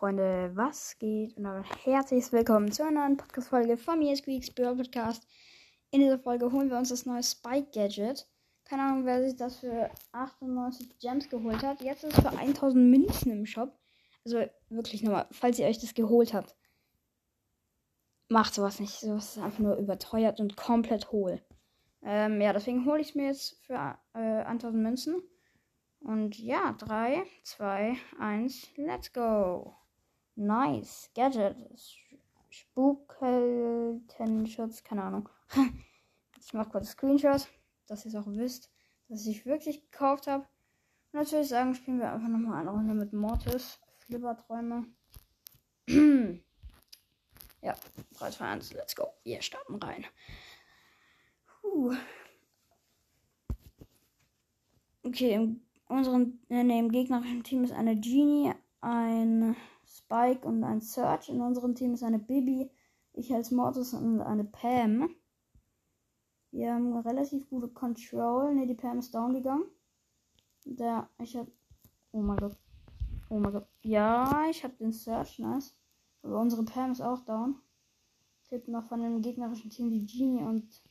Freunde, was geht? Und herzlich willkommen zu einer neuen Podcast-Folge von mir, Squeaks Brawl Podcast. In dieser Folge holen wir uns das neue Spike-Gadget. Keine Ahnung, wer sich das für 98 Gems geholt hat. Jetzt ist es für 1000 Münzen im Shop. Also wirklich nochmal, falls ihr euch das geholt habt, macht sowas nicht. Sowas ist einfach nur überteuert und komplett hohl. Ähm, ja, deswegen hole ich es mir jetzt für äh, 1000 Münzen. Und ja, 3, 2, 1, let's go. Nice. Gadget. Spukheldenschutz, keine Ahnung. ich mache kurz Screenshot, dass ihr es auch wisst, dass ich wirklich gekauft habe. Und natürlich sagen, spielen wir einfach nochmal eine Runde mit Mortis. Flipperträume. ja, 3, 2, 1, let's go. Wir starten rein. Puh. Okay, im unseren, äh, nee, im gegnerischen Team ist eine Genie, ein Spike und ein Search. In unserem Team ist eine Bibi, ich als Mortis und eine Pam. Wir haben relativ gute Control. Ne, die Pam ist down gegangen. Der, ich hab. Oh mein Gott. Oh mein Gott. Ja, ich hab den Search, nice. Aber unsere Pam ist auch down. Fehlt noch von dem gegnerischen Team die Genie und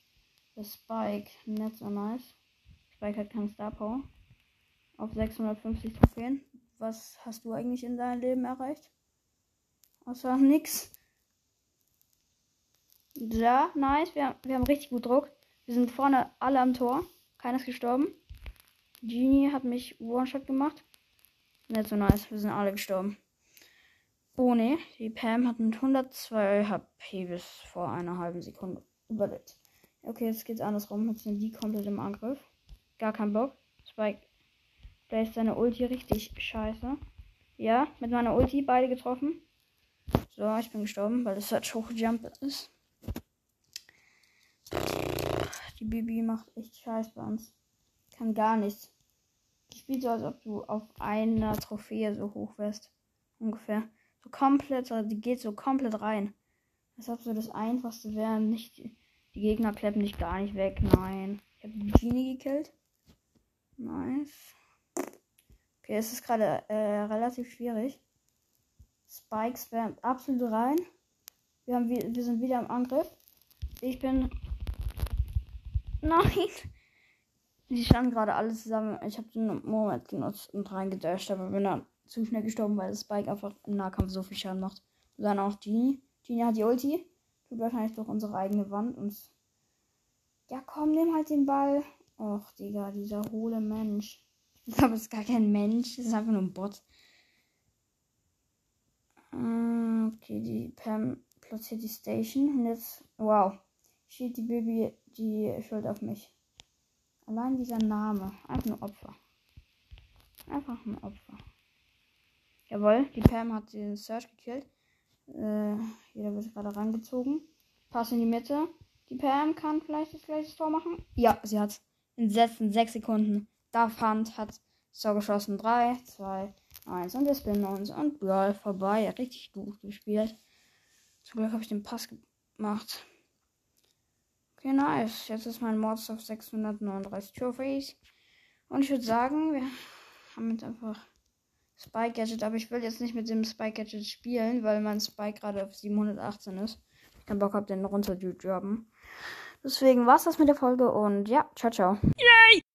der Spike. Nicht so nice. Spike hat keinen Star Power auf 650 Trophäen. Was hast du eigentlich in deinem Leben erreicht? Außer nix. Ja, nice. Wir, wir haben richtig gut Druck. Wir sind vorne alle am Tor. Keiner ist gestorben. Genie hat mich One-Shot gemacht. Nicht so nice. Wir sind alle gestorben. Oh ne, die Pam hat mit 102 HP bis vor einer halben Sekunde überlebt. Okay, jetzt geht's andersrum. Jetzt sind die komplett im Angriff. Gar kein Bock. Spike da ist seine Ulti richtig scheiße. Ja, mit meiner Ulti beide getroffen. So, ich bin gestorben, weil es halt Hochjump ist. Die Bibi macht echt Scheiß bei uns. Kann gar nichts. Die spielt so, als ob du auf einer Trophäe so hoch wärst. Ungefähr. So komplett, also die geht so komplett rein. Als ob so das einfachste wäre. Nicht, die Gegner kleppen dich gar nicht weg. Nein. Ich habe die Genie gekillt. Nice. Okay, es ist gerade äh, relativ schwierig. Spikes werden absolut rein. Wir, haben, wir sind wieder im Angriff. Ich bin. Nein! Die standen gerade alle zusammen. Ich habe den Moment genutzt und reingedasht, aber bin dann zu schnell gestorben, weil das Spike einfach im Nahkampf so viel Schaden macht. Und dann auch Genie. Genie hat die Ulti. Tut wahrscheinlich durch unsere eigene Wand und. Ja, komm, nimm halt den Ball. Och, Digga, dieser hohle Mensch. Ich glaube, es ist gar kein Mensch. Es ist einfach nur ein Bot. Okay, die Pam platziert die Station. Und jetzt. Wow. Steht die Baby die Schuld auf mich. Allein dieser Name. Einfach nur Opfer. Einfach ein Opfer. Jawohl, die Pam hat den Search gekillt. Äh, jeder wird gerade rangezogen. Pass in die Mitte. Die Pam kann vielleicht das gleiche Tor machen. Ja, sie hat in sechs Sekunden. Darf Hand hat so geschossen. 3, 2, 1. Und wir spinnen uns. Und Brawl vorbei. Richtig gut gespielt. Zum Glück habe ich den Pass gemacht. Okay, nice. Jetzt ist mein Mods auf 639 Trophies. Und ich würde sagen, wir haben jetzt einfach Spike Gadget. Aber ich will jetzt nicht mit dem Spike Gadget spielen, weil mein Spike gerade auf 718 ist. Ich keinen Bock habe, den runter zu droppen. Deswegen war es das mit der Folge und ja, ciao, ciao. Yay!